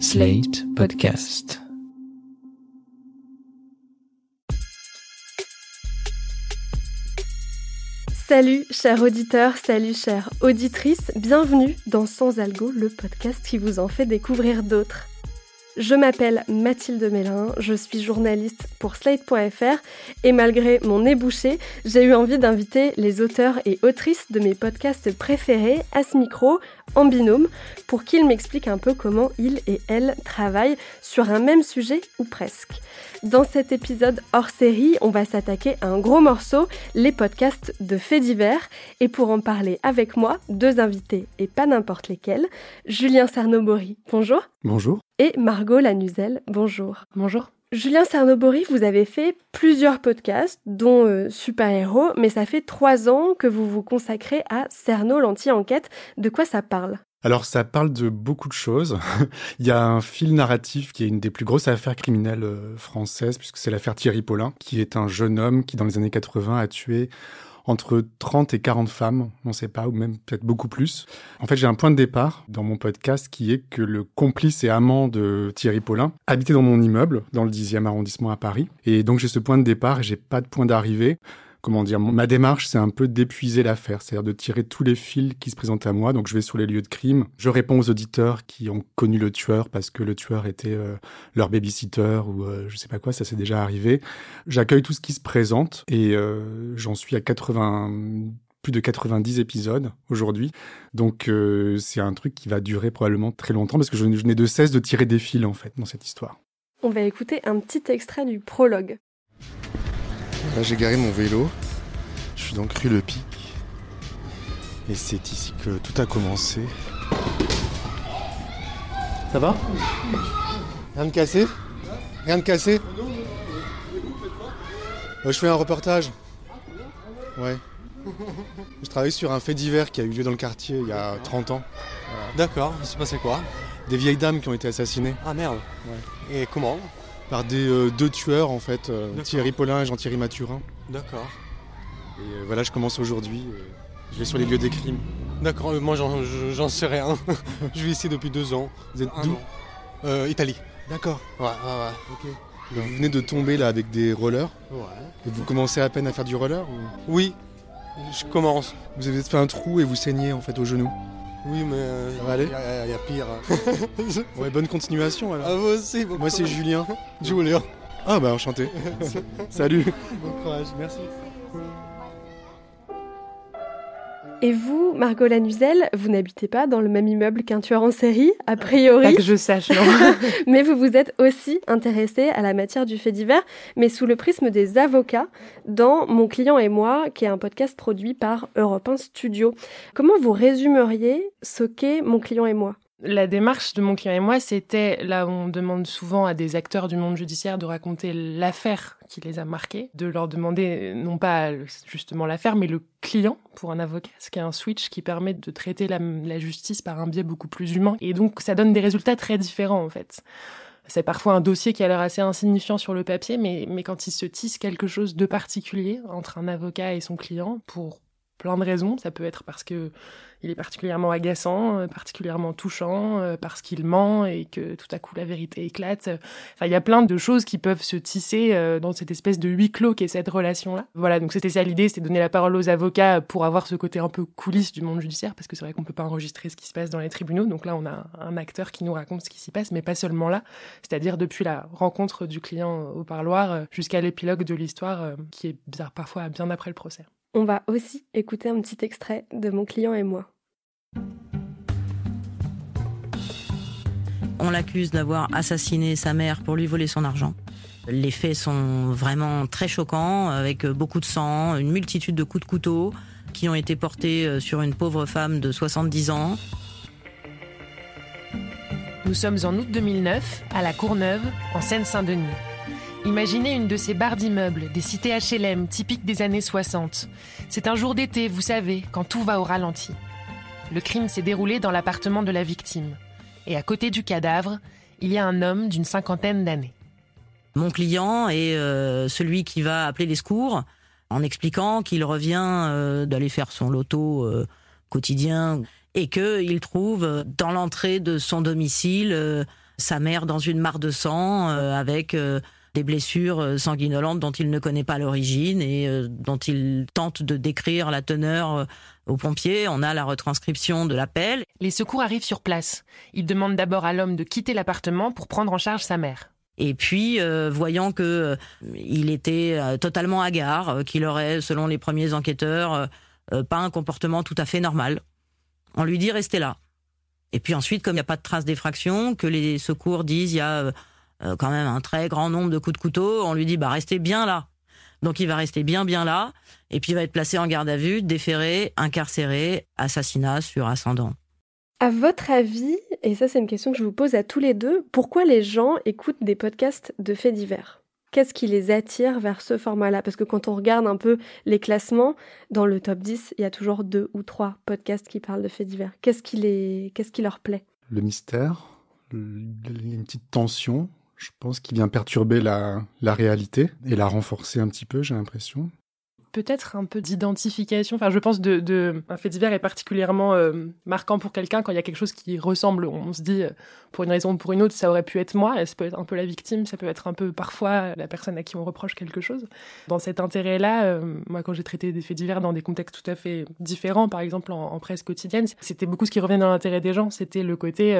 Slate Podcast. Salut chers auditeurs, salut chères auditrices, bienvenue dans Sans Algo, le podcast qui vous en fait découvrir d'autres. Je m'appelle Mathilde Mélin, je suis journaliste pour Slate.fr et malgré mon nez bouché, j'ai eu envie d'inviter les auteurs et autrices de mes podcasts préférés à ce micro en binôme pour qu'ils m'expliquent un peu comment ils et elles travaillent sur un même sujet ou presque. Dans cet épisode hors série, on va s'attaquer à un gros morceau, les podcasts de faits divers. Et pour en parler avec moi, deux invités et pas n'importe lesquels. Julien Cernobori, bonjour. Bonjour. Et Margot Lanuzel, bonjour. Bonjour. Julien Cernobori, vous avez fait plusieurs podcasts, dont euh, Super Héros, mais ça fait trois ans que vous vous consacrez à Cerno, l'anti-enquête. De quoi ça parle? Alors ça parle de beaucoup de choses. Il y a un fil narratif qui est une des plus grosses affaires criminelles euh, françaises, puisque c'est l'affaire Thierry Paulin, qui est un jeune homme qui dans les années 80 a tué entre 30 et 40 femmes, on ne sait pas, ou même peut-être beaucoup plus. En fait, j'ai un point de départ dans mon podcast qui est que le complice et amant de Thierry Paulin habitait dans mon immeuble, dans le 10e arrondissement à Paris. Et donc j'ai ce point de départ et j'ai pas de point d'arrivée comment dire, ma démarche, c'est un peu d'épuiser l'affaire, c'est-à-dire de tirer tous les fils qui se présentent à moi. Donc, je vais sur les lieux de crime. Je réponds aux auditeurs qui ont connu le tueur parce que le tueur était euh, leur babysitter ou euh, je sais pas quoi, ça s'est déjà arrivé. J'accueille tout ce qui se présente et euh, j'en suis à 80 plus de 90 épisodes aujourd'hui. Donc c'est un truc qui va durer probablement très longtemps parce que je, je n'ai de cesse de tirer des fils en fait dans cette histoire. On va écouter un petit extrait du prologue. Là, j'ai garé mon vélo. Je suis donc rue Le Pic. Et c'est ici que tout a commencé. Ça va? Rien de cassé? Rien de cassé? Je fais un reportage. Ouais. Je travaille sur un fait divers qui a eu lieu dans le quartier il y a 30 ans. D'accord, il s'est passé quoi? Des vieilles dames qui ont été assassinées. Ah merde. Et comment? Par des euh, deux tueurs en fait, euh, Thierry Paulin et Jean-Thierry Mathurin. D'accord. Et euh, voilà, je commence aujourd'hui. je vais sur les lieux des crimes. D'accord, moi j'en sais rien. je vais ici depuis deux ans. Vous êtes d'où Italie. D'accord. Ouais, ouais, ouais. Ok. Vous venez de tomber là avec des rollers. Ouais. Et vous commencez à peine à faire du roller Oui, je commence. Vous avez fait un trou et vous saignez en fait au genou. Oui, mais euh, ça va aller Il y, a pire. ouais, bonne continuation alors. Ah, vous aussi, Moi, c'est Julien. Julien. Ah, bah, enchanté. Salut. Bon courage, merci. Et vous, Margot Lanuzel, vous n'habitez pas dans le même immeuble qu'un tueur en série, a priori. Pas que je sache, non. mais vous vous êtes aussi intéressé à la matière du fait divers, mais sous le prisme des avocats, dans Mon client et moi, qui est un podcast produit par Europe 1 Studio. Comment vous résumeriez ce qu'est Mon client et moi? La démarche de mon client et moi, c'était là où on demande souvent à des acteurs du monde judiciaire de raconter l'affaire qui les a marqués, de leur demander non pas justement l'affaire, mais le client pour un avocat, ce qui est un switch qui permet de traiter la, justice par un biais beaucoup plus humain. Et donc ça donne des résultats très différents en fait. C'est parfois un dossier qui a l'air assez insignifiant sur le papier, mais, mais quand il se tisse quelque chose de particulier entre un avocat et son client, pour plein de raisons, ça peut être parce que il est particulièrement agaçant, euh, particulièrement touchant, euh, parce qu'il ment et que tout à coup la vérité éclate. Enfin, il y a plein de choses qui peuvent se tisser euh, dans cette espèce de huis clos qu'est cette relation-là. Voilà, donc c'était ça l'idée, c'était donner la parole aux avocats pour avoir ce côté un peu coulisses du monde judiciaire, parce que c'est vrai qu'on peut pas enregistrer ce qui se passe dans les tribunaux. Donc là, on a un acteur qui nous raconte ce qui s'y passe, mais pas seulement là, c'est-à-dire depuis la rencontre du client au parloir jusqu'à l'épilogue de l'histoire, qui est bizarre parfois bien après le procès. On va aussi écouter un petit extrait de Mon client et moi. On l'accuse d'avoir assassiné sa mère pour lui voler son argent. Les faits sont vraiment très choquants, avec beaucoup de sang, une multitude de coups de couteau qui ont été portés euh, sur une pauvre femme de 70 ans. Nous sommes en août 2009, à la Courneuve, en Seine-Saint-Denis. Imaginez une de ces barres d'immeubles, des cités HLM typiques des années 60. C'est un jour d'été, vous savez, quand tout va au ralenti. Le crime s'est déroulé dans l'appartement de la victime. Et à côté du cadavre, il y a un homme d'une cinquantaine d'années. Mon client est euh, celui qui va appeler les secours en expliquant qu'il revient euh, d'aller faire son loto euh, quotidien et qu'il trouve dans l'entrée de son domicile sa mère dans une mare de sang avec des blessures sanguinolentes dont il ne connaît pas l'origine et dont il tente de décrire la teneur aux pompiers. On a la retranscription de l'appel. Les secours arrivent sur place. Ils demandent d'abord à l'homme de quitter l'appartement pour prendre en charge sa mère. Et puis, euh, voyant que euh, il était euh, totalement hagard, qu'il aurait, selon les premiers enquêteurs, pas un comportement tout à fait normal, on lui dit restez là. Et puis ensuite, comme il n'y a pas de trace d'effraction, que les secours disent il y a quand même un très grand nombre de coups de couteau, on lui dit bah restez bien là. Donc il va rester bien bien là, et puis il va être placé en garde à vue, déféré, incarcéré, assassinat sur ascendant. À votre avis, et ça c'est une question que je vous pose à tous les deux, pourquoi les gens écoutent des podcasts de faits divers? Qu'est-ce qui les attire vers ce format-là? Parce que quand on regarde un peu les classements, dans le top 10, il y a toujours deux ou trois podcasts qui parlent de faits divers. Qu'est-ce qui, les... Qu'est-ce qui leur plaît? Le mystère, une petite tension, je pense, qui vient perturber la, la réalité et la renforcer un petit peu, j'ai l'impression peut-être un peu d'identification. Enfin, je pense de, de, un fait divers est particulièrement euh, marquant pour quelqu'un quand il y a quelque chose qui ressemble. On se dit, euh, pour une raison ou pour une autre, ça aurait pu être moi. Ça peut être un peu la victime, ça peut être un peu parfois la personne à qui on reproche quelque chose. Dans cet intérêt-là, euh, moi, quand j'ai traité des faits divers dans des contextes tout à fait différents, par exemple en, presse quotidienne, c'était beaucoup ce qui revenait dans l'intérêt des gens. C'était le côté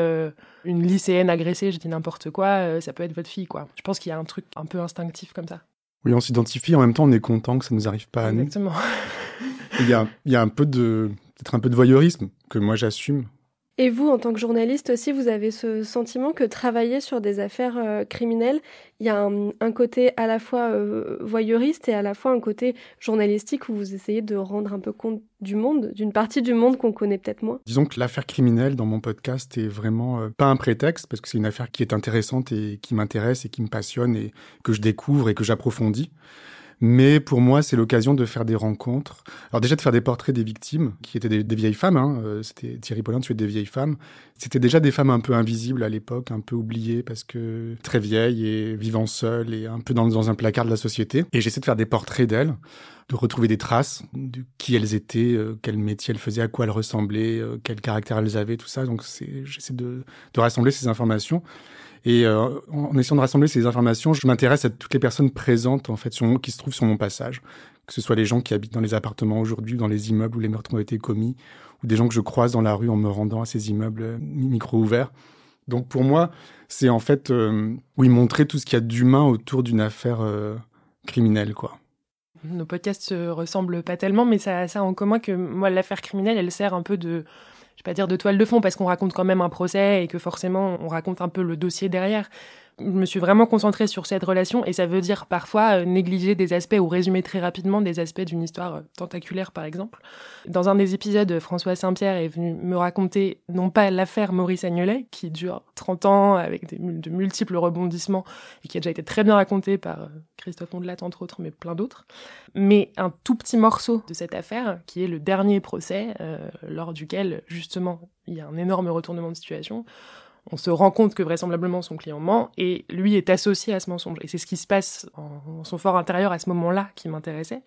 une lycéenne agressée, je dis n'importe quoi, ça peut être votre fille, quoi. Je pense qu'il y a un truc un peu instinctif comme ça. Oui, on s'identifie, en même temps on est content que ça ne nous arrive pas à nous. Exactement. Il y a, il y a un peu de, peut-être un peu de voyeurisme que moi j'assume. Et vous, en tant que journaliste aussi, vous avez ce sentiment que travailler sur des affaires euh, criminelles, il y a un, côté à la fois euh, voyeuriste et à la fois un côté journalistique où vous essayez de rendre un peu compte du monde, d'une partie du monde qu'on connaît peut-être moins? Disons que l'affaire criminelle dans mon podcast est vraiment euh, pas un prétexte parce que c'est une affaire qui est intéressante et qui m'intéresse et qui me passionne et que je découvre et que j'approfondis. Mais pour moi, c'est l'occasion de faire des rencontres. Alors déjà de faire des portraits des victimes, qui étaient des, vieilles femmes. Hein. Euh, c'était Thierry Paulin tuait des vieilles femmes. C'était déjà des femmes un peu invisibles à l'époque, un peu oubliées parce que très vieilles et vivant seules et un peu dans, dans un placard de la société. Et j'essaie de faire des portraits d'elles, de retrouver des traces de qui elles étaient, euh, quel métier elles faisaient, à quoi elles ressemblaient, euh, quel caractère elles avaient, tout ça. Donc j'essaie de, de rassembler ces informations. Et euh, en essayant de rassembler ces informations, je m'intéresse à toutes les personnes présentes en fait qui se trouvent sur mon passage, que ce soit les gens qui habitent dans les appartements aujourd'hui, dans les immeubles où les meurtres ont été commis, ou des gens que je croise dans la rue en me rendant à ces immeubles euh, micro ouverts. Donc pour moi, c'est en fait euh, oui montrer tout ce qu'il y a d'humain autour d'une affaire criminelle, quoi. Nos podcasts se ressemblent pas tellement, mais ça a ça en commun que moi l'affaire criminelle, elle sert un peu de je vais pas dire de toile de fond parce qu'on raconte quand même un procès et que forcément on raconte un peu le dossier derrière je me suis vraiment concentrée sur cette relation et ça veut dire parfois euh, négliger des aspects ou résumer très rapidement des aspects d'une histoire euh, tentaculaire par exemple. Dans un des épisodes, François Saint-Pierre est venu me raconter non pas l'affaire Maurice Agnolet qui dure 30 ans avec de multiples rebondissements et qui a déjà été très bien raconté par euh, Christophe Ondelat entre autres mais plein d'autres, mais un tout petit morceau de cette affaire qui est le dernier procès lors duquel justement il y a un énorme retournement de situation on se rend compte que vraisemblablement son client ment et lui est associé à ce mensonge. Et c'est ce qui se passe en son fort intérieur à ce moment-là qui m'intéressait.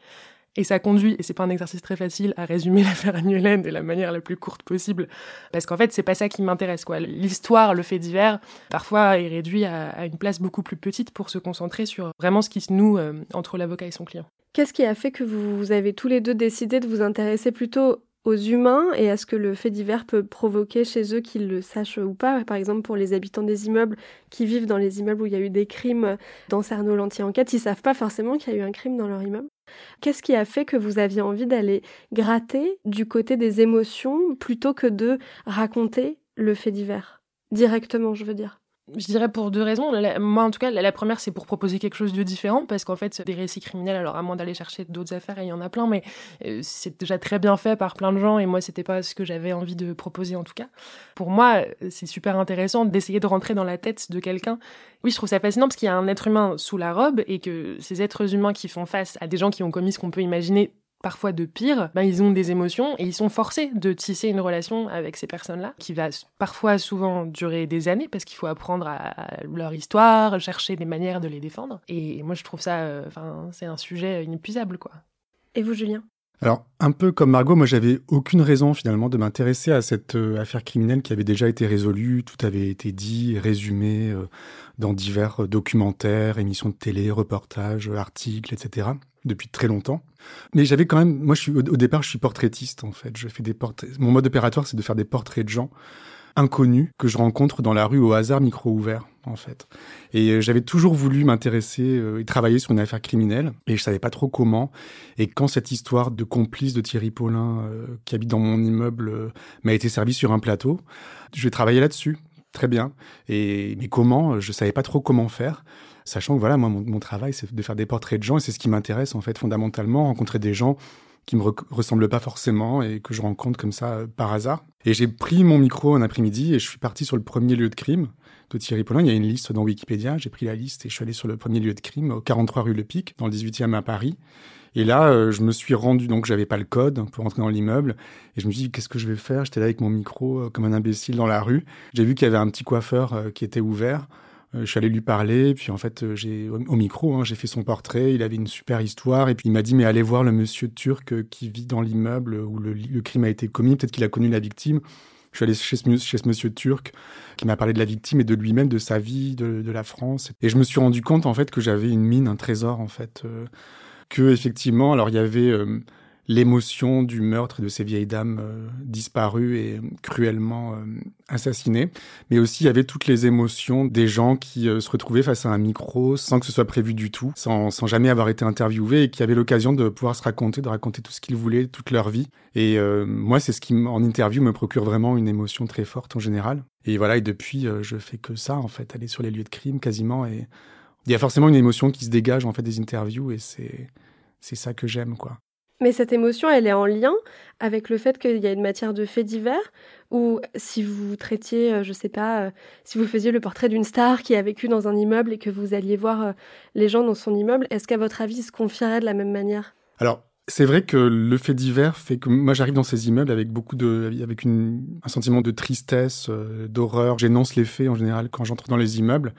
Et ça conduit, et c'est pas un exercice très facile, à résumer l'affaire Agnolène de la manière la plus courte possible, parce qu'en fait, c'est pas ça qui m'intéresse, quoi. L'histoire, le fait divers, parfois est réduit à, une place beaucoup plus petite pour se concentrer sur vraiment ce qui se noue euh, entre l'avocat et son client. Qu'est-ce qui a fait que vous avez tous les deux décidé de vous intéresser plutôt aux humains et à ce que le fait divers peut provoquer chez eux, qu'ils le sachent ou pas. Par exemple, pour les habitants des immeubles qui vivent dans les immeubles où il y a eu des crimes dans Cerno l'anti-enquête, ils savent pas forcément qu'il y a eu un crime dans leur immeuble. Qu'est-ce qui a fait que vous aviez envie d'aller gratter du côté des émotions plutôt que de raconter le fait divers? Directement, je veux dire. Je dirais pour deux raisons. moi, en tout cas, la, première, c'est pour proposer quelque chose de différent, parce qu'en fait, des récits criminels, alors à moins d'aller chercher d'autres affaires, il y en a plein, mais euh, c'est déjà très bien fait par plein de gens, et moi, c'était pas ce que j'avais envie de proposer en tout cas. Pour moi, c'est super intéressant d'essayer de rentrer dans la tête de quelqu'un. Oui, je trouve ça fascinant parce qu'il y a un être humain sous la robe, et que ces êtres humains qui font face à des gens qui ont commis ce qu'on peut imaginer parfois de pire, ben, ils ont des émotions et ils sont forcés de tisser une relation avec ces personnes-là, qui va parfois souvent durer des années parce qu'il faut apprendre à leur histoire, chercher des manières de les défendre. Et moi, je trouve ça, euh, enfin, c'est un sujet inépuisable, quoi. Et vous, Julien? Alors, un peu comme Margot, moi j'avais aucune raison finalement de m'intéresser à cette euh, affaire criminelle qui avait déjà été résolue, tout avait été dit, résumé euh, dans divers euh, documentaires, émissions de télé, reportages, articles, etc. depuis très longtemps. Mais j'avais quand même, moi je suis, au, départ je suis portraitiste en fait, je fais des portraits, mon mode opératoire c'est de faire des portraits de gens inconnus que je rencontre dans la rue au hasard micro ouvert en fait. Et euh, j'avais toujours voulu m'intéresser euh, et travailler sur une affaire criminelle et je savais pas trop comment. Et quand cette histoire de complice de Thierry Paulin euh, qui habite dans mon immeuble m'a été servie sur un plateau, je vais travailler là-dessus. Très bien. Et mais comment? Je savais pas trop comment faire. Sachant que voilà, moi, mon, travail, c'est de faire des portraits de gens et c'est ce qui m'intéresse en fait fondamentalement, rencontrer des gens qui me re- ressemblent pas forcément et que je rencontre comme ça euh, par hasard. Et j'ai pris mon micro un après-midi et je suis parti sur le premier lieu de crime de Thierry Paulin. Il y a une liste dans Wikipédia. J'ai pris la liste et je suis allé sur le premier lieu de crime, au 43 rue Le Pic, dans le 18e à Paris. Et là, euh, je me suis rendu, donc j'avais pas le code pour entrer dans l'immeuble. Et je me suis dit, qu'est-ce que je vais faire? J'étais là avec mon micro euh, comme un imbécile dans la rue. J'ai vu qu'il y avait un petit coiffeur qui était ouvert. Euh, je suis allé lui parler, puis en fait, euh, j'ai au, micro, hein, j'ai fait son portrait. Il avait une super histoire, et puis il m'a dit mais allez voir le monsieur turc euh, qui vit dans l'immeuble où le, crime a été commis. Peut-être qu'il a connu la victime. Je suis allé chez ce, monsieur turc qui m'a parlé de la victime et de lui-même, de sa vie, de, la France. Et je me suis rendu compte en fait que j'avais une mine, un trésor en fait, que effectivement, alors il y avait l'émotion du meurtre de ces vieilles dames euh, disparues et cruellement euh, assassinées, mais aussi il y avait toutes les émotions des gens qui euh, se retrouvaient face à un micro sans que ce soit prévu du tout, sans, sans jamais avoir été interviewés et qui avaient l'occasion de pouvoir se raconter, de raconter tout ce qu'ils voulaient, toute leur vie. Et moi, c'est ce qui, en interview, me procure vraiment une émotion très forte en général. Et voilà, et depuis, je fais que ça, en fait, aller sur les lieux de crime quasiment. Et il y a forcément une émotion qui se dégage, en fait, des interviews, et c'est, c'est ça que j'aime, quoi. Mais cette émotion, elle est en lien avec le fait qu'il y a une matière de faits divers, ou si vous traitiez, euh, je sais pas, euh, si vous faisiez le portrait d'une star qui a vécu dans un immeuble et que vous alliez voir euh, les gens dans son immeuble, est-ce qu'à votre avis, il se confierait de la même manière? Alors, c'est vrai que le fait divers fait que moi j'arrive dans ces immeubles avec beaucoup de, avec un sentiment de tristesse, d'horreur. J'énonce les faits en général quand j'entre dans les immeubles.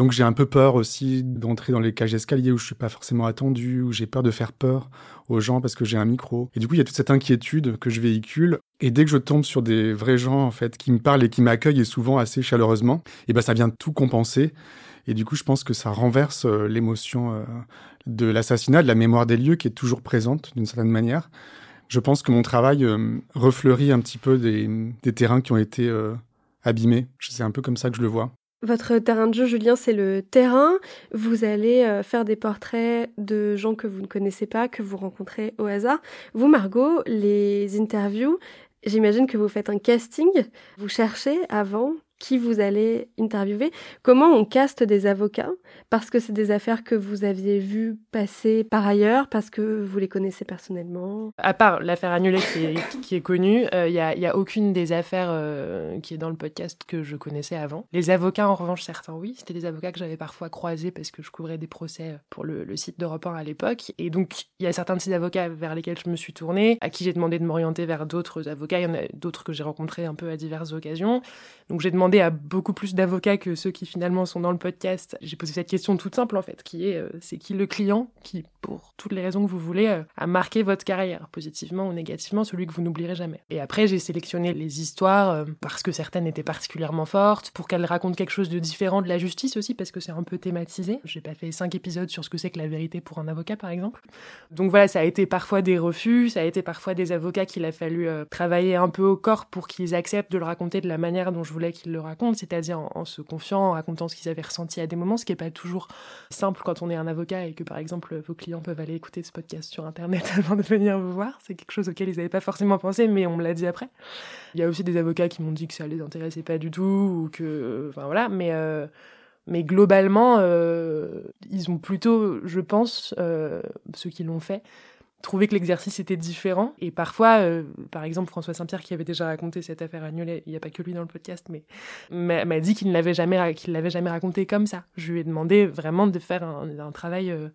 Donc j'ai un peu peur aussi d'entrer dans les cages d'escalier où je suis pas forcément attendu, où j'ai peur de faire peur aux gens parce que j'ai un micro. Et du coup, il y a toute cette inquiétude que je véhicule. Et dès que je tombe sur des vrais gens en fait qui me parlent et qui m'accueillent et souvent assez chaleureusement, et ben ça vient tout compenser. Et du coup, je pense que ça renverse euh, l'émotion euh, de l'assassinat, de la mémoire des lieux qui est toujours présente d'une certaine manière. Je pense que mon travail euh, refleurit un petit peu des, des terrains qui ont été abîmés. C'est un peu comme ça que je le vois. Votre terrain de jeu, Julien, c'est le terrain. Vous allez euh, faire des portraits de gens que vous ne connaissez pas, que vous rencontrez au hasard. Vous, Margot, les interviews, j'imagine que vous faites un casting. Vous cherchez avant qui vous allez interviewer. Comment on caste des avocats? Parce que c'est des affaires que vous aviez vues passer par ailleurs, parce que vous les connaissez personnellement? À part l'affaire annulée qui est, connue, il euh, n'y a, y a, aucune des affaires euh, qui est dans le podcast que je connaissais avant. Les avocats, en revanche, certains, oui. C'était des avocats que j'avais parfois croisés parce que je couvrais des procès pour le, le site d'Europe 1 à l'époque. Et donc, il y a certains de ces avocats vers lesquels je me suis tournée, à qui j'ai demandé de m'orienter vers d'autres avocats. Il y en a d'autres que j'ai rencontrés un peu à diverses occasions. Donc, j'ai demandé à beaucoup plus d'avocats que ceux qui finalement sont dans le podcast. J'ai posé cette question toute simple en fait, qui est euh, c'est qui le client qui, pour toutes les raisons que vous voulez, euh, a marqué votre carrière, positivement ou négativement, celui que vous n'oublierez jamais. Et après, j'ai sélectionné les histoires euh, parce que certaines étaient particulièrement fortes, pour qu'elles racontent quelque chose de différent de la justice aussi, parce que c'est un peu thématisé. J'ai pas fait cinq épisodes sur ce que c'est que la vérité pour un avocat, par exemple. Donc voilà, ça a été parfois des refus, ça a été parfois des avocats qu'il a fallu travailler un peu au corps pour qu'ils acceptent de le raconter de la manière dont je voulais qu'ils le racontent c'est-à-dire en, se confiant, en racontant ce qu'ils avaient ressenti à des moments, ce qui n'est pas toujours simple quand on est un avocat et que par exemple vos clients peuvent aller écouter ce podcast sur internet avant de venir vous voir. C'est quelque chose auquel ils n'avaient pas forcément pensé, mais on me l'a dit après. Il y a aussi des avocats qui m'ont dit que ça les intéressait pas du tout ou que, enfin voilà, mais euh, mais globalement, euh, ils ont plutôt, je pense, euh, ceux qui l'ont fait, trouvé que l'exercice était différent. Et parfois, euh, par exemple, François Saint-Pierre, qui avait déjà raconté cette affaire annulée, il n'y a pas que lui dans le podcast, mais m'a dit qu'il ne l'avait jamais, jamais raconté comme ça. Je lui ai demandé vraiment de faire un, travail euh,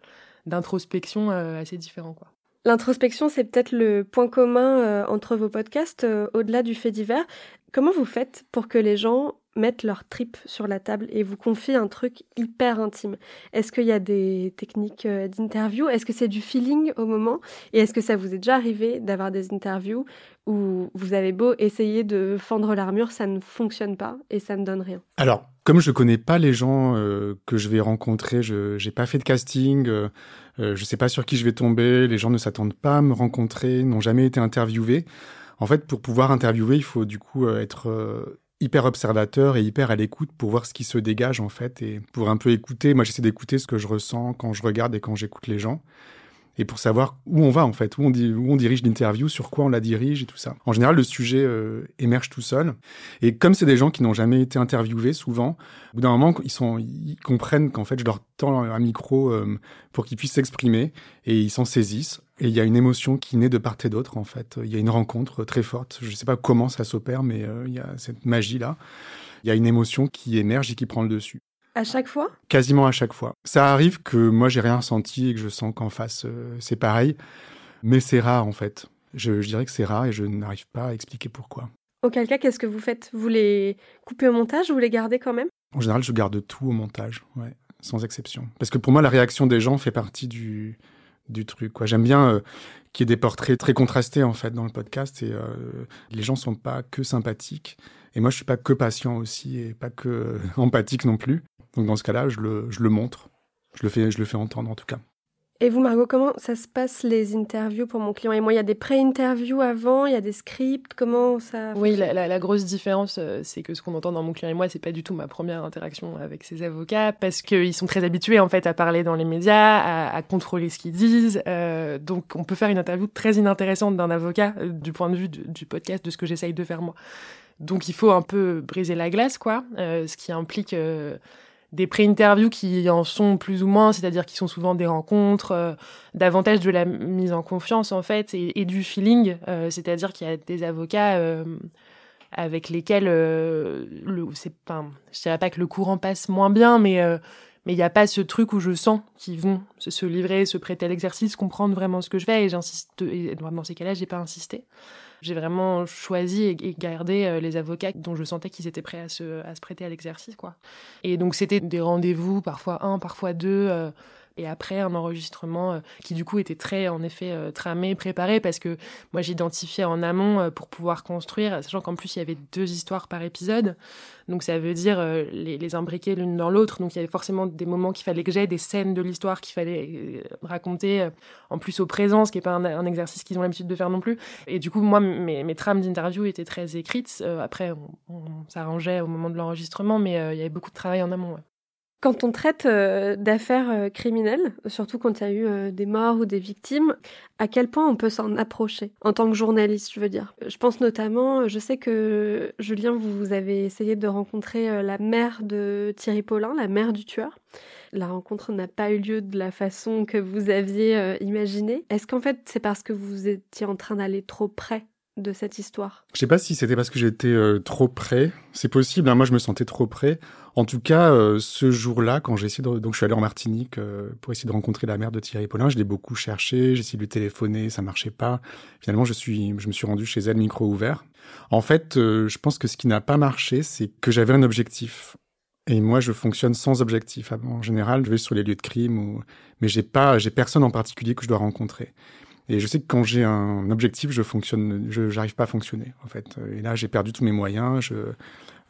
d'introspection euh, assez différent, quoi. L'introspection, c'est peut-être le point commun entre vos podcasts, au-delà du fait divers. Comment vous faites pour que les gens mettent leur trip sur la table et vous confient un truc hyper intime. Est-ce qu'il y a des techniques euh, d'interview? Est-ce que c'est du feeling au moment? Et est-ce que ça vous est déjà arrivé d'avoir des interviews où vous avez beau essayer de fendre l'armure, ça ne fonctionne pas et ça ne donne rien? Alors, comme je connais pas les gens euh, que je vais rencontrer, je n'ai pas fait de casting, euh, je sais pas sur qui je vais tomber, les gens ne s'attendent pas à me rencontrer, n'ont jamais été interviewés. En fait, pour pouvoir interviewer, il faut du coup être hyper observateur et hyper à l'écoute pour voir ce qui se dégage en fait et pour un peu écouter. Moi, j'essaie d'écouter ce que je ressens quand je regarde et quand j'écoute les gens et pour savoir où on va en fait, où on, dirige l'interview, sur quoi on la dirige et tout ça. En général, le sujet euh, émerge tout seul. Et comme c'est des gens qui n'ont jamais été interviewés, souvent, au bout d'un moment, ils, sont, ils comprennent qu'en fait, je leur tends un micro euh, pour qu'ils puissent s'exprimer et ils s'en saisissent. Et il y a une émotion qui naît de part et d'autre, en fait. Il y a une rencontre très forte. Je ne sais pas comment ça s'opère, mais euh, il y a cette magie-là. Il y a une émotion qui émerge et qui prend le dessus. À chaque fois? Quasiment à chaque fois. Ça arrive que moi, j'ai rien ressenti et que je sens qu'en face, euh, c'est pareil. Mais c'est rare, en fait. Je, je dirais que c'est rare et je n'arrive pas à expliquer pourquoi. Auquel cas, qu'est-ce que vous faites? Vous les coupez au montage Vous les gardez quand même? En général, je garde tout au montage, ouais, sans exception. Parce que pour moi, la réaction des gens fait partie du, du truc. Quoi. J'aime bien euh, qu'il y ait des portraits très contrastés en fait dans le podcast et euh, les gens sont pas que sympathiques et moi je suis pas que patient aussi et pas que euh, empathique non plus. Donc dans ce cas-là, je le, je le montre, je le fais, je le fais entendre en tout cas. Et vous, Margot, comment ça se passe les interviews pour mon client? Et moi Il y a des pré-interviews avant, il y a des scripts, comment ça Oui, la, la- la grosse différence, euh, c'est que ce qu'on entend dans Mon client et moi, c'est pas du tout ma première interaction avec ces avocats, parce qu'ils sont très habitués en fait à parler dans les médias, à, à contrôler ce qu'ils disent. euh, donc, on peut faire une interview très inintéressante d'un avocat euh, du point de vue du, du podcast, de ce que j'essaye de faire moi. Donc, il faut un peu briser la glace, quoi, euh, ce qui implique euh, des pré-interviews qui en sont plus ou moins, c'est-à-dire qui sont souvent des rencontres, euh, davantage de la mise en confiance en fait et, du feeling, euh, c'est-à-dire qu'il y a des avocats euh, avec lesquels le, c'est, enfin, je dirais pas que le courant passe moins bien, mais mais il n'y a pas ce truc où je sens qu'ils vont se, se livrer, se prêter à l'exercice, comprendre vraiment ce que je fais et j'insiste. Et dans ces cas-là, j'ai pas insisté. J'ai vraiment choisi et, gardé euh, les avocats dont je sentais qu'ils étaient prêts à se, à se prêter à l'exercice, quoi. Et donc c'était des rendez-vous, parfois un, parfois deux. euh, et après un enregistrement euh, qui du coup était très en effet euh, tramé, préparé parce que moi j'identifiais en amont euh, pour pouvoir construire, sachant qu'en plus il y avait deux histoires par épisode, donc ça veut dire les, les imbriquer l'une dans l'autre, donc il y avait forcément des moments qu'il fallait que j'aie, des scènes de l'histoire qu'il fallait raconter, en plus au présent, ce qui n'est pas un, exercice qu'ils ont l'habitude de faire non plus. Et du coup moi mes, mes trames d'interview étaient très écrites, après on, on s'arrangeait au moment de l'enregistrement, mais il y avait beaucoup de travail en amont. ouais. Quand on traite euh, d'affaires euh, criminelles, surtout quand il y a eu euh, des morts ou des victimes, à quel point on peut s'en approcher en tant que journaliste, je veux dire? Je pense notamment, je sais que Julien, vous avez essayé de rencontrer la mère de Thierry Paulin, la mère du tueur. La rencontre n'a pas eu lieu de la façon que vous aviez euh, imaginé. Est-ce qu'en fait c'est parce que vous étiez en train d'aller trop près de cette histoire? Je sais pas si c'était parce que j'étais euh, trop près. C'est possible. hein, moi, je me sentais trop près. En tout cas, euh, ce jour-là, quand j'ai essayé de, donc je suis allé en Martinique euh, pour essayer de rencontrer la mère de Thierry Paulin. Je l'ai beaucoup cherché. J'ai essayé de lui téléphoner, ça marchait pas. Finalement, je suis, je me suis rendu chez elle, micro ouvert. En fait, euh, je pense que ce qui n'a pas marché, c'est que j'avais un objectif. Et moi, je fonctionne sans objectif. En général, je vais sur les lieux de crime, ou... mais j'ai pas, j'ai personne en particulier que je dois rencontrer. Et je sais que quand j'ai un objectif, je fonctionne, je j'arrive pas à fonctionner en fait. Et là, j'ai perdu tous mes moyens. Je,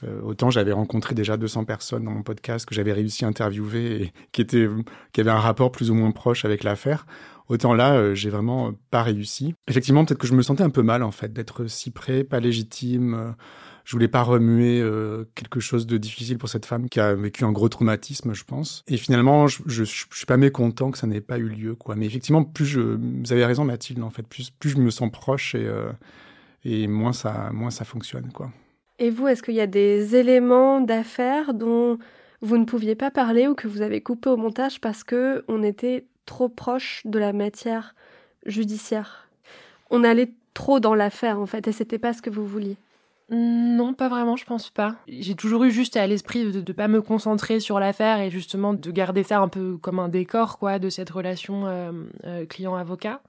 euh, autant j'avais rencontré déjà 200 personnes dans mon podcast que j'avais réussi à interviewer et qui étaient, qui avaient un rapport plus ou moins proche avec l'affaire. Autant là, euh, j'ai vraiment pas réussi. Effectivement, peut-être que je me sentais un peu mal en fait d'être si près, pas légitime. euh, je voulais pas remuer euh, quelque chose de difficile pour cette femme qui a vécu un gros traumatisme, je pense. Et finalement, je, je, je suis pas mécontent que ça n'ait pas eu lieu, quoi. Mais effectivement, plus vous avez raison, Mathilde, en fait, plus, je me sens proche et, euh, et moins ça, moins ça fonctionne, quoi. Et vous, est-ce qu'il y a des éléments d'affaires dont vous ne pouviez pas parler ou que vous avez coupé au montage parce que on était trop proche de la matière judiciaire? On allait trop dans l'affaire en fait et c'était pas ce que vous vouliez. Non, pas vraiment, je pense pas. J'ai toujours eu juste à l'esprit de ne pas me concentrer sur l'affaire et justement de garder ça un peu comme un décor, quoi, de cette relation euh, euh, client-avocat.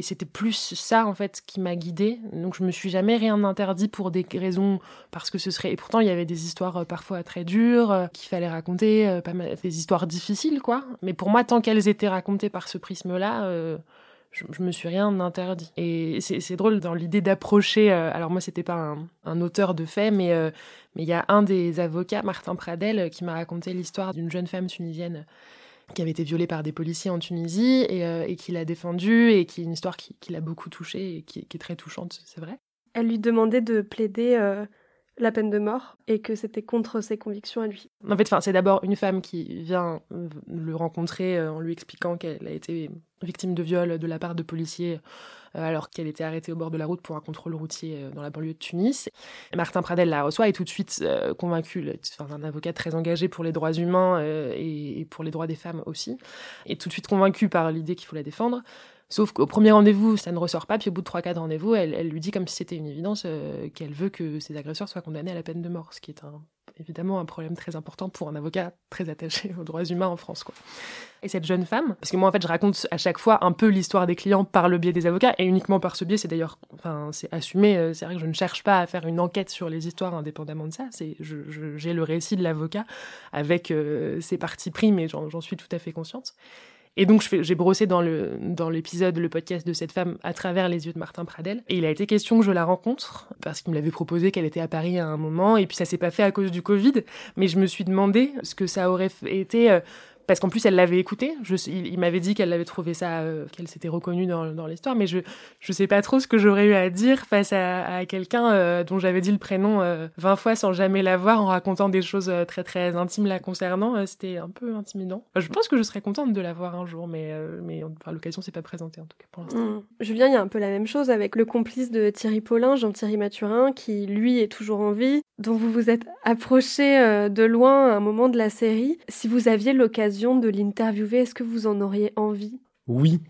Et c'était plus ça, en fait, qui m'a guidée. Donc, je me suis jamais rien interdit pour des raisons, parce que ce serait. Et pourtant, il y avait des histoires euh, parfois très dures, qu'il fallait raconter, pas mal... des histoires difficiles, quoi. Mais pour moi, tant qu'elles étaient racontées par ce prisme-là, je, je, me suis rien interdit. Et c'est drôle dans l'idée d'approcher. Euh, alors moi, c'était pas un, auteur de fait, mais euh, mais il y a un des avocats, Martin Pradel, euh, qui m'a raconté l'histoire d'une jeune femme tunisienne qui avait été violée par des policiers en Tunisie et, qui l'a défendue et qui est une histoire qui, l'a beaucoup touchée et qui, est très touchante, c'est vrai. Elle lui demandait de plaider la peine de mort et que c'était contre ses convictions à lui. En fait, c'est d'abord une femme qui vient le rencontrer en lui expliquant qu'elle a été victime de viol de la part de policiers euh, alors qu'elle était arrêtée au bord de la route pour un contrôle routier euh, dans la banlieue de Tunis. Martin Pradel la reçoit et tout de suite euh, convaincu, enfin, un avocat très engagé pour les droits humains et, pour les droits des femmes aussi, et tout de suite convaincu par l'idée qu'il faut la défendre. Sauf qu'au premier rendez-vous, ça ne ressort pas, puis au bout de 3-4 rendez-vous, elle, lui dit comme si c'était une évidence qu'elle veut que ses agresseurs soient condamnés à la peine de mort, ce qui est évidemment un problème très important pour un avocat très attaché aux droits humains en France. Et cette jeune femme, parce que moi en fait je raconte à chaque fois un peu l'histoire des clients par le biais des avocats, et uniquement par ce biais, c'est d'ailleurs, enfin c'est assumé, euh, c'est vrai que je ne cherche pas à faire une enquête sur les histoires indépendamment de ça, c'est j'ai le récit de l'avocat avec euh, ses parties pris, mais j'en suis tout à fait consciente. Et donc, j'ai brossé dans l'épisode le podcast de cette femme à travers les yeux de Martin Pradel. Et il a été question que je la rencontre parce qu'il me l'avait proposé qu'elle était à Paris à un moment. Et puis ça s'est pas fait à cause du Covid. Mais je me suis demandé ce que ça aurait été euh, parce qu'en plus elle l'avait écouté. Je, il, m'avait dit qu'elle avait trouvé ça, euh, qu'elle s'était reconnue dans, dans l'histoire, mais je je sais pas trop ce que j'aurais eu à dire face à, à quelqu'un euh, dont j'avais dit le prénom 20 euh, fois sans jamais la voir en racontant des choses très très intimes la concernant. C'était un peu intimidant. Je pense que je serais contente de la voir un jour, mais mais enfin, l'occasion s'est pas présentée en tout cas pour l'instant. Mmh. Julien, il y a un peu la même chose avec le complice de Thierry Paulin, Jean-Thierry Mathurin, qui lui est toujours en vie, dont vous vous êtes approché de loin à un moment de la série. Si vous aviez l'occasion de l'interviewer. Est-ce que vous en auriez envie? Oui.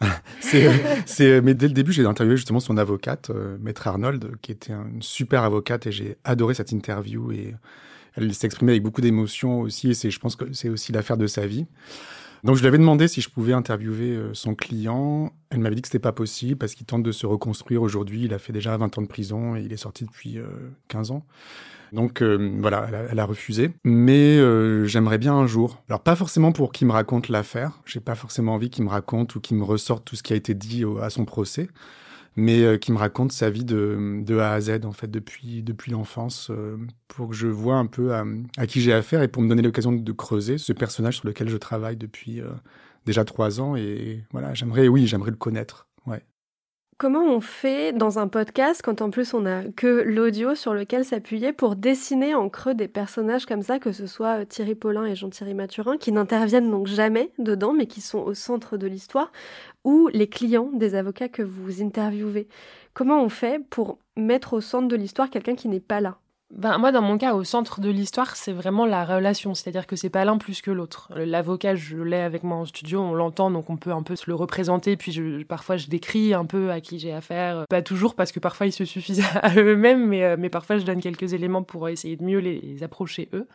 c'est, mais dès le début, j'ai interviewé justement son avocate, euh, Maître Arnold, qui était une super avocate et j'ai adoré cette interview et elle s'exprimait avec beaucoup d'émotion aussi et c'est, je pense que c'est aussi l'affaire de sa vie. Donc je lui avais demandé si je pouvais interviewer euh, son client. Elle m'avait dit que c'était pas possible parce qu'il tente de se reconstruire aujourd'hui. Il a fait déjà 20 ans de prison et il est sorti depuis 15 euh, ans. Donc euh, voilà, elle a, refusé. Mais euh, j'aimerais bien un jour. Alors pas forcément pour qu'il me raconte l'affaire. J'ai pas forcément envie qu'il me raconte ou qu'il me ressorte tout ce qui a été dit à son procès, mais euh, qu'il me raconte sa vie de, de, A à Z en fait depuis depuis l'enfance, pour que je vois un peu à, à qui j'ai affaire et pour me donner l'occasion de creuser ce personnage sur lequel je travaille depuis déjà trois ans. Et voilà, j'aimerais, oui, j'aimerais le connaître. Comment on fait dans un podcast quand en plus on a que l'audio sur lequel s'appuyer pour dessiner en creux des personnages comme ça, que ce soit euh, Thierry Paulin et Jean-Thierry Mathurin, qui n'interviennent donc jamais dedans, mais qui sont au centre de l'histoire, ou les clients des avocats que vous interviewez. Comment on fait pour mettre au centre de l'histoire quelqu'un qui n'est pas là? Ben, moi, dans mon cas, au centre de l'histoire, c'est vraiment la relation. C'est-à-dire que c'est pas l'un plus que l'autre. L'avocat, je l'ai avec moi en studio, on l'entend, donc on peut un peu se le représenter. Puis je, parfois, je décris un peu à qui j'ai affaire. Pas toujours, parce que parfois, ils se suffisent à eux-mêmes, mais, euh, mais parfois, je donne quelques éléments pour essayer de mieux les approcher eux.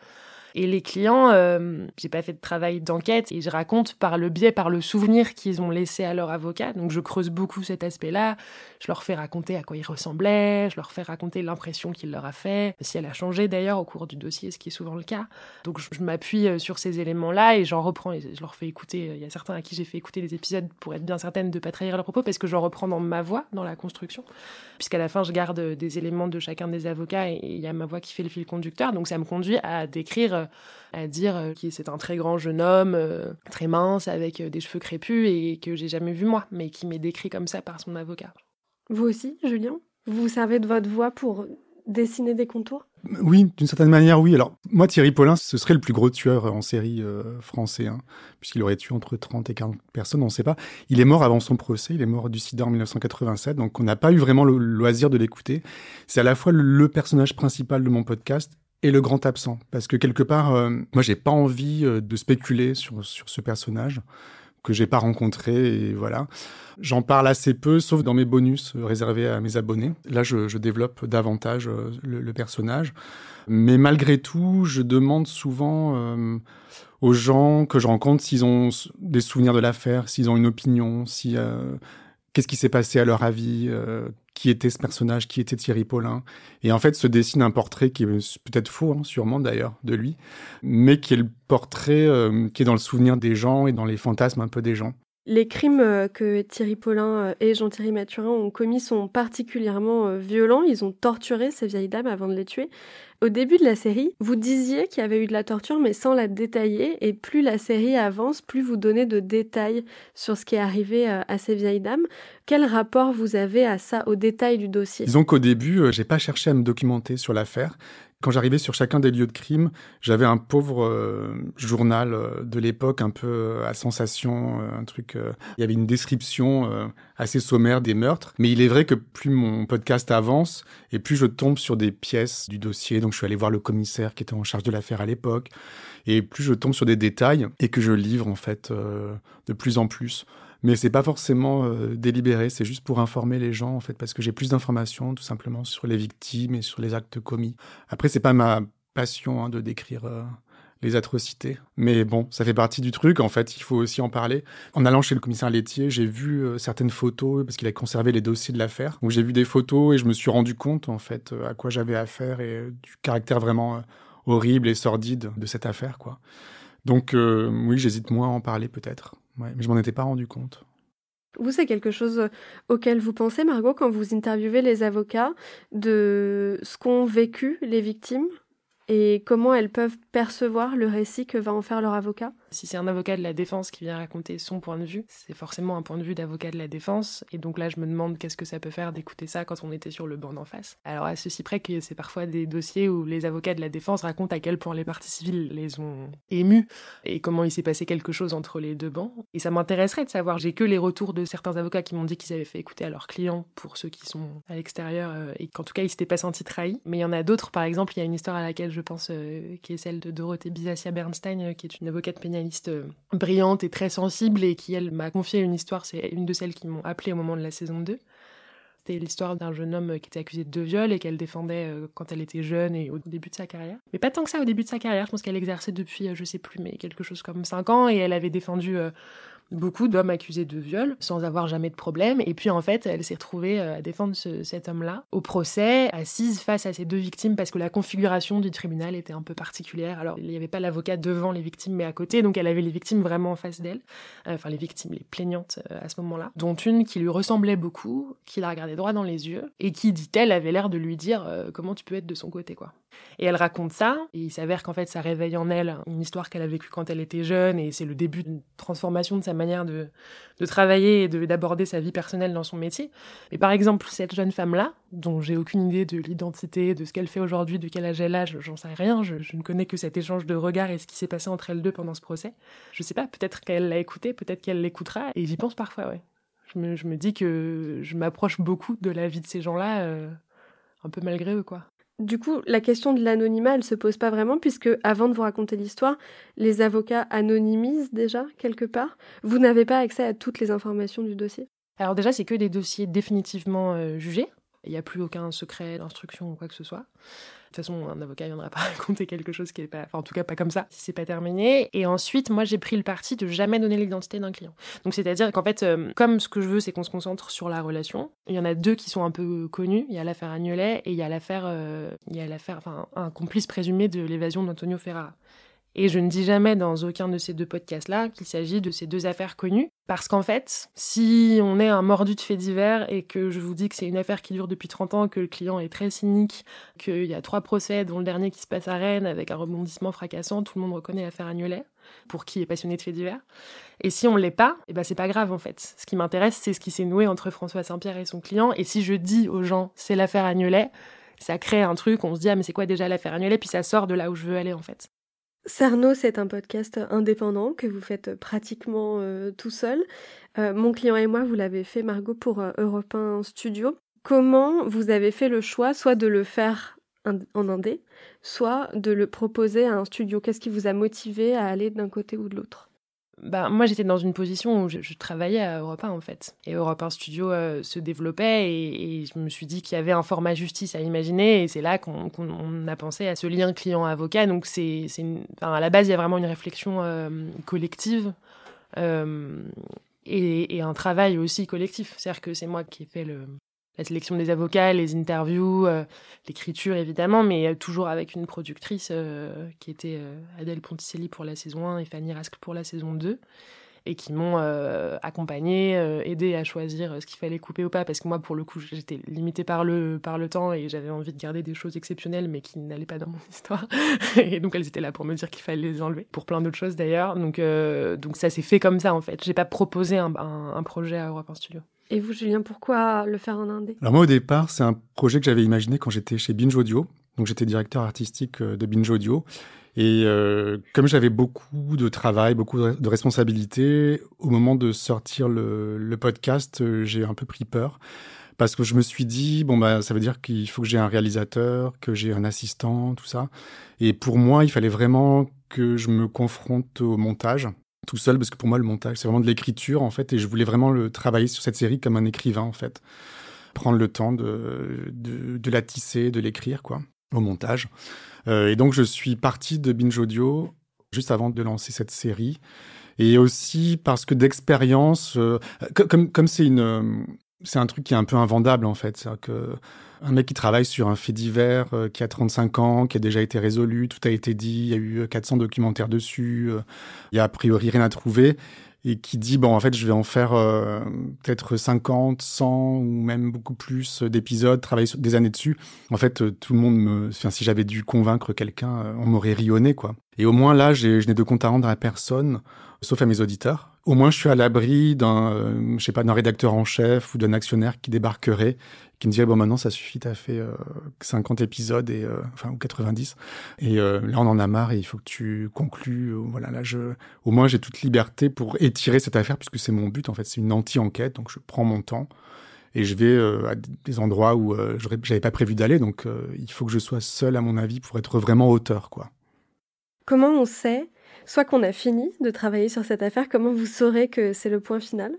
Et les clients, euh, j'ai pas fait de travail d'enquête et je raconte par le biais, par le souvenir qu'ils ont laissé à leur avocat. Donc je creuse beaucoup cet aspect-là. Je leur fais raconter à quoi ils ressemblaient, je leur fais raconter l'impression qu'il leur a fait, si elle a changé d'ailleurs au cours du dossier, ce qui est souvent le cas. Donc je, m'appuie euh, sur ces éléments-là et j'en reprends et je leur fais écouter. Euh, il y a certains à qui j'ai fait écouter les épisodes pour être bien certaine de pas trahir leurs propos parce que j'en reprends dans ma voix, dans la construction. Puisqu'à la fin, je garde des éléments de chacun des avocats et il y a ma voix qui fait le fil conducteur. Donc ça me conduit à décrire euh, à dire euh, que c'est un très grand jeune homme, euh, très mince, avec des cheveux crépus et que j'ai jamais vu moi, mais qui m'est décrit comme ça par son avocat. Vous aussi, Julien? Vous vous servez de votre voix pour dessiner des contours? Oui, d'une certaine manière, oui. Alors, moi, Thierry Paulin, ce serait le plus gros tueur en série français, hein, puisqu'il aurait tué entre 30 et 40 personnes, on ne sait pas. Il est mort avant son procès, il est mort du sida en 1987, donc on n'a pas eu vraiment le loisir de l'écouter. C'est à la fois le personnage principal de mon podcast et le grand absent. Parce que quelque part, euh, moi, j'ai pas envie euh, de spéculer sur, sur ce personnage que j'ai pas rencontré et voilà. J'en parle assez peu, sauf dans mes bonus réservés à mes abonnés. Là, je, je développe davantage le, le, personnage. Mais malgré tout, je demande souvent euh, aux gens que je rencontre s'ils ont des souvenirs de l'affaire, s'ils ont une opinion, si euh, qu'est-ce qui s'est passé à leur avis, euh, qui était ce personnage, qui était Thierry Paulin? Et en fait, se dessine un portrait qui est peut-être faux, hein, sûrement d'ailleurs, de lui, mais qui est le portrait euh, qui est dans le souvenir des gens et dans les fantasmes un peu des gens. Les crimes euh, que Thierry Paulin euh, et Jean-Thierry Mathurin ont commis sont particulièrement euh, violents. Ils ont torturé ces vieilles dames avant de les tuer. Au début de la série, vous disiez qu'il y avait eu de la torture, mais sans la détailler. Et plus la série avance, plus vous donnez de détails sur ce qui est arrivé à ces vieilles dames. Quel rapport vous avez à ça, au détail du dossier? Disons qu'au début, j'ai pas cherché à me documenter sur l'affaire quand j'arrivais sur chacun des lieux de crime, j'avais un pauvre euh, journal euh, de l'époque, un peu euh, à sensation, un truc. il y avait une description assez sommaire des meurtres. Mais il est vrai que plus mon podcast avance et plus je tombe sur des pièces du dossier. Donc je suis allé voir le commissaire qui était en charge de l'affaire à l'époque. Et plus je tombe sur des détails et que je livre en fait de plus en plus mais c'est pas forcément euh, délibéré, c'est juste pour informer les gens en fait, parce que j'ai plus d'informations tout simplement sur les victimes et sur les actes commis. Après, c'est pas ma passion hein, de décrire euh, les atrocités, mais bon, ça fait partie du truc. En fait, il faut aussi en parler. En allant chez le commissaire laitier, j'ai vu euh, certaines photos parce qu'il a conservé les dossiers de l'affaire. Donc j'ai vu des photos et je me suis rendu compte en fait à quoi j'avais affaire et du caractère vraiment horrible et sordide de cette affaire, quoi. Donc oui, j'hésite moins à en parler peut-être mais je m'en étais pas rendu compte. Vous, c'est quelque chose auquel vous pensez, Margot, quand vous interviewez les avocats, de ce qu'ont vécu les victimes et comment elles peuvent percevoir le récit que va en faire leur avocat? Si c'est un avocat de la défense qui vient raconter son point de vue, c'est forcément un point de vue d'avocat de la défense. Et donc là, je me demande qu'est-ce que ça peut faire d'écouter ça quand on était sur le banc d'en face. Alors à ceci près que c'est parfois des dossiers où les avocats de la défense racontent à quel point les parties civiles les ont émus et comment il s'est passé quelque chose entre les deux bancs. Et ça m'intéresserait de savoir, j'ai que les retours de certains avocats qui m'ont dit qu'ils avaient fait écouter à leurs clients pour ceux qui sont à l'extérieur euh, et qu'en tout cas ils s'étaient pas sentis trahis. Mais il y en a d'autres, par exemple, il y a une histoire à laquelle je pense euh, qui est celle de Dorothée Bizassia Bernstein, euh, qui est une avocate pénaliste euh, brillante et très sensible et qui, elle, m'a confié une histoire. C'est une de celles qui m'ont appelée au moment de la saison 2. C'était l'histoire d'un jeune homme qui était accusé de viol et qu'elle défendait quand elle était jeune et au début de sa carrière. Mais pas tant que ça au début de sa carrière, je pense qu'elle exerçait depuis, je sais plus, mais quelque chose comme 5 ans et elle avait défendu beaucoup d'hommes accusés de viol sans avoir jamais de problème. Et puis en fait, elle s'est retrouvée euh, à défendre cet homme-là au procès, assise face à ces deux victimes parce que la configuration du tribunal était un peu particulière. Alors il n'y avait pas l'avocat devant les victimes mais à côté, donc elle avait les victimes vraiment en face d'elle. Euh, enfin les victimes, les plaignantes euh, à ce moment-là, dont une qui lui ressemblait beaucoup, qui la regardait droit dans les yeux et qui, dit-elle, avait l'air de lui dire comment tu peux être de son côté quoi. Et elle raconte ça, et il s'avère qu'en fait ça réveille en elle une histoire qu'elle a vécue quand elle était jeune, et c'est le début d'une transformation de sa manière de, travailler et d'aborder sa vie personnelle dans son métier. Et par exemple, cette jeune femme-là, dont j'ai aucune idée de l'identité, de ce qu'elle fait aujourd'hui, de quel âge elle a, j'en sais rien, je, ne connais que cet échange de regards et ce qui s'est passé entre elles deux pendant ce procès. Je sais pas, peut-être qu'elle l'a écouté, peut-être qu'elle l'écoutera, et j'y pense parfois, ouais. Je me, je me, dis que je m'approche beaucoup de la vie de ces gens-là, euh, un peu malgré eux, quoi. Du coup, la question de l'anonymat, elle se pose pas vraiment, puisque avant de vous raconter l'histoire, les avocats anonymisent déjà quelque part. Vous n'avez pas accès à toutes les informations du dossier? Alors déjà, c'est que des dossiers définitivement euh, jugés. Il n'y a plus aucun secret d'instruction ou quoi que ce soit. Toute façon, un avocat viendra pas raconter quelque chose qui est pas, enfin, en tout cas pas comme ça, si c'est pas terminé. Et ensuite, moi, j'ai pris le parti de jamais donner l'identité d'un client. Donc, c'est-à-dire qu'en fait, euh, comme ce que je veux, c'est qu'on se concentre sur la relation. Il y en a deux qui sont un peu connus. Il y a l'affaire Agnolet et il y a l'affaire, euh, il y a l'affaire, enfin, un complice présumé de l'évasion d'Antonio Ferrara. Et je ne dis jamais dans aucun de ces deux podcasts-là qu'il s'agit de ces deux affaires connues. Parce qu'en fait, si on est un mordu de faits divers et que je vous dis que c'est une affaire qui dure depuis 30 ans, que le client est très cynique, qu'il y a trois procès, dont le dernier qui se passe à Rennes avec un rebondissement fracassant, tout le monde reconnaît l'affaire Agnolet, pour qui est passionné de faits divers. Et si on l'est pas, eh ben c'est pas grave en fait. Ce qui m'intéresse, c'est ce qui s'est noué entre François Saint-Pierre et son client. Et si je dis aux gens, c'est l'affaire Agnolet, ça crée un truc, on se dit, ah mais c'est quoi déjà l'affaire Agnolet, puis ça sort de là où je veux aller en fait. Cerno, c'est un podcast indépendant que vous faites pratiquement euh, tout seul. Euh, mon client et moi, vous l'avez fait, Margot, pour euh, Europe 1 Studio. Comment vous avez fait le choix, soit de le faire en indé, soit de le proposer à un studio? Qu'est-ce qui vous a motivé à aller d'un côté ou de l'autre? Bah, moi, j'étais dans une position où je, travaillais à Europe 1, en fait. Et Europe 1 Studio euh, se développait et, je me suis dit qu'il y avait un format justice à imaginer. Et c'est là qu'on a pensé à ce lien client-avocat. Donc, à la base, il y a vraiment une réflexion euh, collective. Euh, et, et, un travail aussi collectif. C'est-à-dire que c'est moi qui ai fait le, la sélection des avocats, les interviews, euh, l'écriture évidemment, mais euh, toujours avec une productrice euh, qui était Adèle Ponticelli pour la saison 1 et Fanny Rascle pour la saison 2 et qui m'ont accompagné, aidé à choisir ce qu'il fallait couper ou pas, parce que moi, pour le coup, j'étais limitée par le, par le temps et j'avais envie de garder des choses exceptionnelles, mais qui n'allaient pas dans mon histoire. et donc, elles étaient là pour me dire qu'il fallait les enlever, pour plein d'autres choses d'ailleurs. Donc, donc ça s'est fait comme ça, en fait. J'ai pas proposé un projet à Europe 1 Studio. Et vous, Julien, pourquoi le faire en indé Alors moi, au départ, c'est un projet que j'avais imaginé quand j'étais chez Binge Audio. Donc j'étais directeur artistique euh, de Binge Audio. Et euh, comme j'avais beaucoup de travail, beaucoup de responsabilités, au moment de sortir le, le podcast, euh, j'ai un peu pris peur parce que je me suis dit bon bah ça veut dire qu'il faut que j'ai un réalisateur, que j'ai un assistant, tout ça. Et pour moi, il fallait vraiment que je me confronte au montage tout seul parce que pour moi le montage c'est vraiment de l'écriture en fait et je voulais vraiment le travailler sur cette série comme un écrivain en fait. Prendre le temps de, de, la tisser de l'écrire quoi au montage. Euh, et donc je suis parti de Binge Audio juste avant de lancer cette série. Et aussi parce que d'expérience euh, comme comme c'est une c'est un truc qui est un peu invendable en fait c'est que un mec qui travaille sur un fait divers euh, qui a 35 ans, qui a déjà été résolu, tout a été dit, il y a eu 400 documentaires dessus, euh, il y a a priori rien à trouver, et qui dit, bon, en fait, je vais en faire euh, peut-être 50, 100 ou même beaucoup plus d'épisodes, travailler des années dessus. En fait, tout le monde me... Si j'avais dû convaincre quelqu'un, on m'aurait rionné, quoi. Et au moins, là, je n'ai de compte à rendre à personne, sauf à mes auditeurs. Au moins, je suis à l'abri d'un, je sais pas, d'un rédacteur en chef ou d'un actionnaire qui débarquerait qui me dirait bon maintenant ça suffit, t'as fait 50 euh, épisodes et euh, enfin ou 90 et euh, là on en a marre et il faut que tu conclues. voilà là je au moins j'ai toute liberté pour étirer cette affaire puisque c'est mon but en fait c'est une anti-enquête donc je prends mon temps et je vais à des endroits où j'avais pas prévu d'aller donc il faut que je sois seul à mon avis pour être vraiment auteur quoi. Comment on sait soit qu'on a fini de travailler sur cette affaire, comment vous saurez que c'est le point final,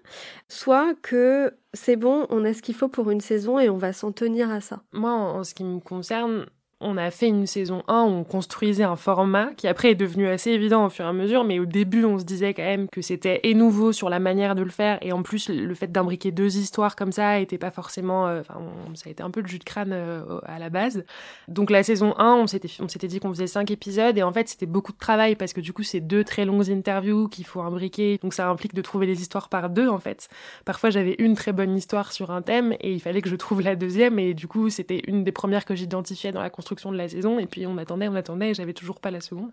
soit que c'est bon, on a ce qu'il faut pour une saison et on va s'en tenir à ça. Moi, en ce qui me concerne, on a fait une saison 1 où on construisait un format qui après est devenu assez évident au fur et à mesure, mais au début on se disait quand même que c'était et nouveau sur la manière de le faire, et en plus le fait d'imbriquer deux histoires comme ça était pas forcément, euh, ça a été un peu le jus de crâne euh, à la base. Donc la saison 1, on s'était on s'était dit qu'on faisait cinq épisodes, et en fait c'était beaucoup de travail parce que du coup c'est deux très longues interviews qu'il faut imbriquer, donc ça implique de trouver les histoires par deux en fait. Parfois j'avais une très bonne histoire sur un thème et il fallait que je trouve la deuxième, et du coup c'était une des premières que j'identifiais dans la construction de la saison. Et puis on attendait, on attendait, et j'avais toujours pas la seconde.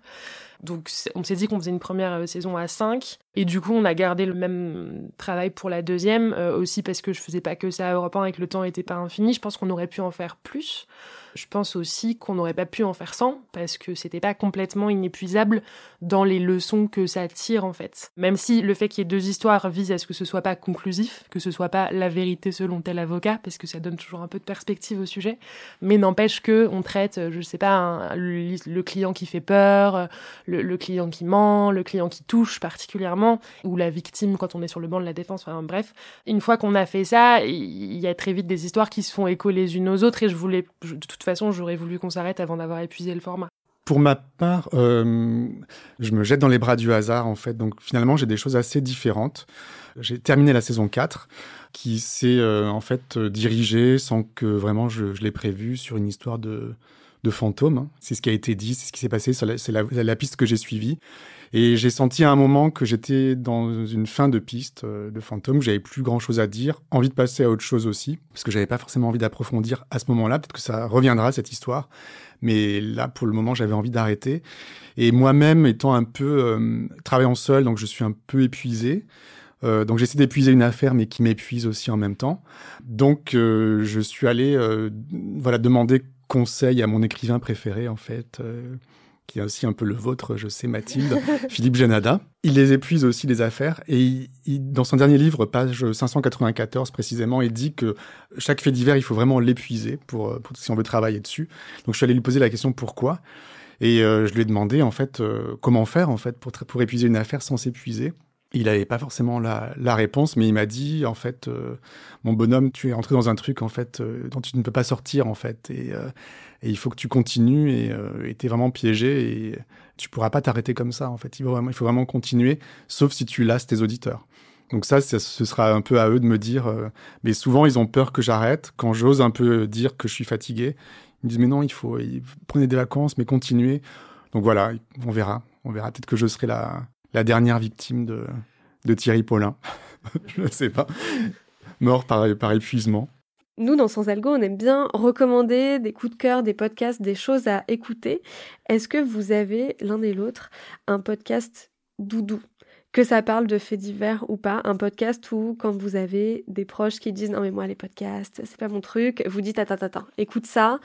Donc on s'est dit qu'on faisait une première euh, saison à 5. Et du coup, on a gardé le même travail pour la deuxième, euh, aussi parce que je faisais pas que ça à Europe 1 et que le temps était pas infini. Je pense qu'on aurait pu en faire plus. Je pense aussi qu'on n'aurait pas pu en faire sans parce que c'était pas complètement inépuisable dans les leçons que ça tire en fait. Même si le fait qu'il y ait deux histoires vise à ce que ce soit pas conclusif, que ce soit pas la vérité selon tel avocat parce que ça donne toujours un peu de perspective au sujet, mais n'empêche que on traite, je sais pas, le, client qui fait peur, le, client qui ment, le client qui touche particulièrement ou la victime quand on est sur le banc de la défense. Bref, une fois qu'on a fait ça, il y a très vite des histoires qui se font écho les unes aux autres et je voulais de toute façon, j'aurais voulu qu'on s'arrête avant d'avoir épuisé le format. Pour ma part, euh, je me jette dans les bras du hasard, en fait. Donc finalement, j'ai des choses assez différentes. J'ai terminé la saison 4, qui s'est euh, en fait dirigée sans que vraiment je, je l'ai prévu sur une histoire de, de fantôme. Hein. C'est ce qui a été dit, c'est ce qui s'est passé, c'est la, piste que j'ai suivie. Et j'ai senti à un moment que j'étais dans une fin de piste euh, de fantôme, j'avais plus grand chose à dire, envie de passer à autre chose aussi, parce que j'avais pas forcément envie d'approfondir à ce moment-là. Peut-être que ça reviendra cette histoire, mais là pour le moment j'avais envie d'arrêter. Et moi-même étant un peu euh, travaillant seul, donc je suis un peu épuisé. Euh, donc j'essaie d'épuiser une affaire, mais qui m'épuise aussi en même temps. Donc euh, je suis allé, voilà, demander conseil à mon écrivain préféré en fait, qui est aussi un peu le vôtre, je sais, Mathilde, Philippe Janada. Il les épuise aussi, les affaires, et dans son dernier livre, page 594 précisément, il dit que chaque fait divers, il faut vraiment l'épuiser pour, pour, si on veut travailler dessus. Donc je suis allé lui poser la question pourquoi, et euh, je lui ai demandé en fait euh, comment faire en fait pour, pour épuiser une affaire sans s'épuiser. Il n'avait pas forcément la, la, réponse, mais il m'a dit en fait, euh, mon bonhomme, tu es entré dans un truc en fait euh, dont tu ne peux pas sortir en fait, et, euh, et il faut que tu continues et tu es vraiment piégé et tu pourras pas t'arrêter comme ça en fait. Il faut vraiment, il faut vraiment continuer, sauf si tu lasses tes auditeurs. Donc ça, ce sera un peu à eux de me dire. mais souvent, ils ont peur que j'arrête. Quand j'ose un peu dire que je suis fatigué, ils me disent mais non, il faut, il, prenez des vacances, mais continuez. Donc voilà, on verra. On verra. Peut-être que je serai la, la dernière victime de, de Thierry Paulin. je ne sais pas. Mort par, par épuisement. Nous, dans Sans Algo, on aime bien recommander des coups de cœur, des podcasts, des choses à écouter. Est-ce que vous avez, l'un et l'autre, un podcast doudou? Que ça parle de faits divers ou pas, un podcast où quand vous avez des proches qui disent non mais moi les podcasts c'est pas mon truc, vous dites attends attends écoute ça,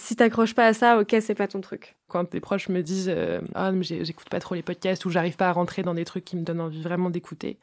si t'accroches pas à ça, ok, c'est pas ton truc. Quand tes proches me disent euh, ah j'écoute pas trop les podcasts ou j'arrive pas à rentrer dans des trucs qui me donnent envie vraiment d'écouter,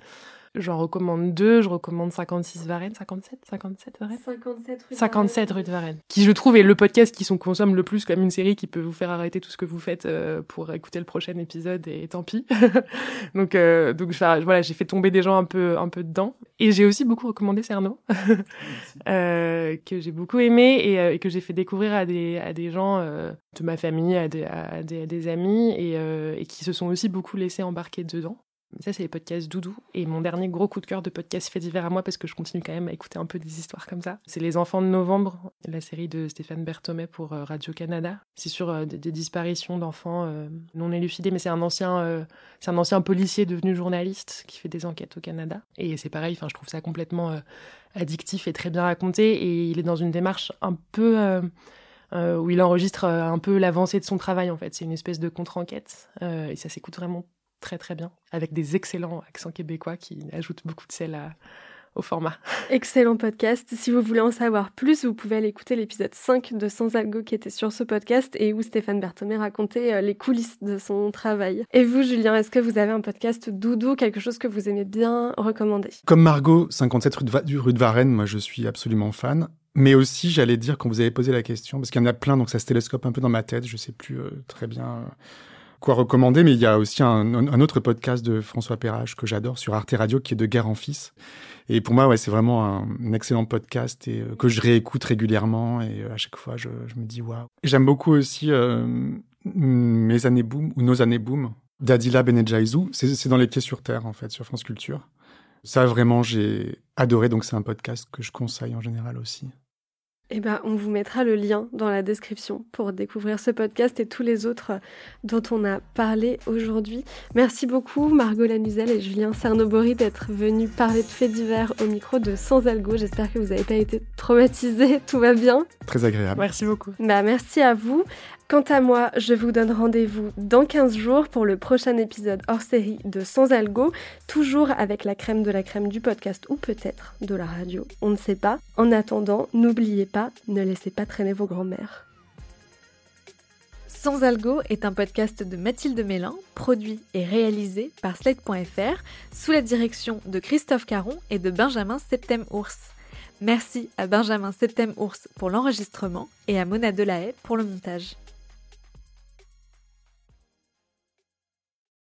J'en recommande deux. Je recommande 56 Varennes. 57 57 Varennes 57 rue de 57 rue de Varennes. Qui, je trouve, est le podcast qui sont consomme le plus comme une série qui peut vous faire arrêter tout ce que vous faites euh, pour écouter le prochain épisode et tant pis. donc, euh, donc voilà, j'ai fait tomber des gens un peu, un peu dedans. Et j'ai aussi beaucoup recommandé Cerno, euh, que j'ai beaucoup aimé et, et que j'ai fait découvrir à des, à des gens de ma famille, à des, à des, à des amis et, et qui se sont aussi beaucoup laissés embarquer dedans. Ça, c'est les podcasts doudou. Et mon dernier gros coup de cœur de podcast fait divers à moi, parce que je continue quand même à écouter un peu des histoires comme ça, c'est Les Enfants de Novembre, la série de Stéphane Berthomé pour euh, Radio-Canada. C'est sur euh, des, disparitions d'enfants euh, non élucidés, mais c'est un ancien, c'est un ancien policier devenu journaliste qui fait des enquêtes au Canada. Et c'est pareil, je trouve ça complètement addictif et très bien raconté. Et il est dans une démarche un peu où il enregistre un peu l'avancée de son travail en fait. C'est une espèce de contre-enquête et ça s'écoute vraiment très très bien, avec des excellents accents québécois qui ajoutent beaucoup de sel au format. Excellent podcast. Si vous voulez en savoir plus, vous pouvez aller écouter l'épisode 5 de Sans Algo qui était sur ce podcast et où Stéphane Berthomé racontait euh, les coulisses de son travail. Et vous, Julien, est-ce que vous avez un podcast doudou, quelque chose que vous aimez bien recommander? Comme Margot, 57 rue de, rue de Varennes, moi je suis absolument fan. Mais aussi, j'allais dire, quand vous avez posé la question, parce qu'il y en a plein, donc ça se télescope un peu dans ma tête, je sais plus euh, très bien. Euh, quoi recommander, mais il y a aussi un, autre podcast de François Perrage que j'adore sur Arte Radio qui est de Guerre en Fils. Et pour moi, ouais, c'est vraiment un, excellent podcast et euh, que je réécoute régulièrement et euh, à chaque fois, je, me dis waouh. J'aime beaucoup aussi euh, Mes années boom ou Nos années boom d'Adila Benejaizou. C'est dans les pieds sur terre en fait sur France Culture. Ça vraiment, j'ai adoré. Donc c'est un podcast que je conseille en général aussi. Eh ben, on vous mettra le lien dans la description pour découvrir ce podcast et tous les autres dont on a parlé aujourd'hui. Merci beaucoup Margot Lanuzel et Julien Cernobori d'être venus parler de faits divers au micro de Sans Algo. J'espère que vous n'avez pas été traumatisés, tout va bien. Très agréable. Merci beaucoup. Bah, merci à vous. Quant à moi, je vous donne rendez-vous dans 15 jours pour le prochain épisode hors série de Sans Algo, toujours avec la crème de la crème du podcast ou peut-être de la radio, on ne sait pas. En attendant, n'oubliez pas, ne laissez pas traîner vos grands-mères. Sans Algo est un podcast de Mathilde Mélin, produit et réalisé par Slate.fr, sous la direction de Christophe Caron et de Benjamin Septem-Ours. Merci à Benjamin Septem-Ours pour l'enregistrement et à Mona Delahaye pour le montage.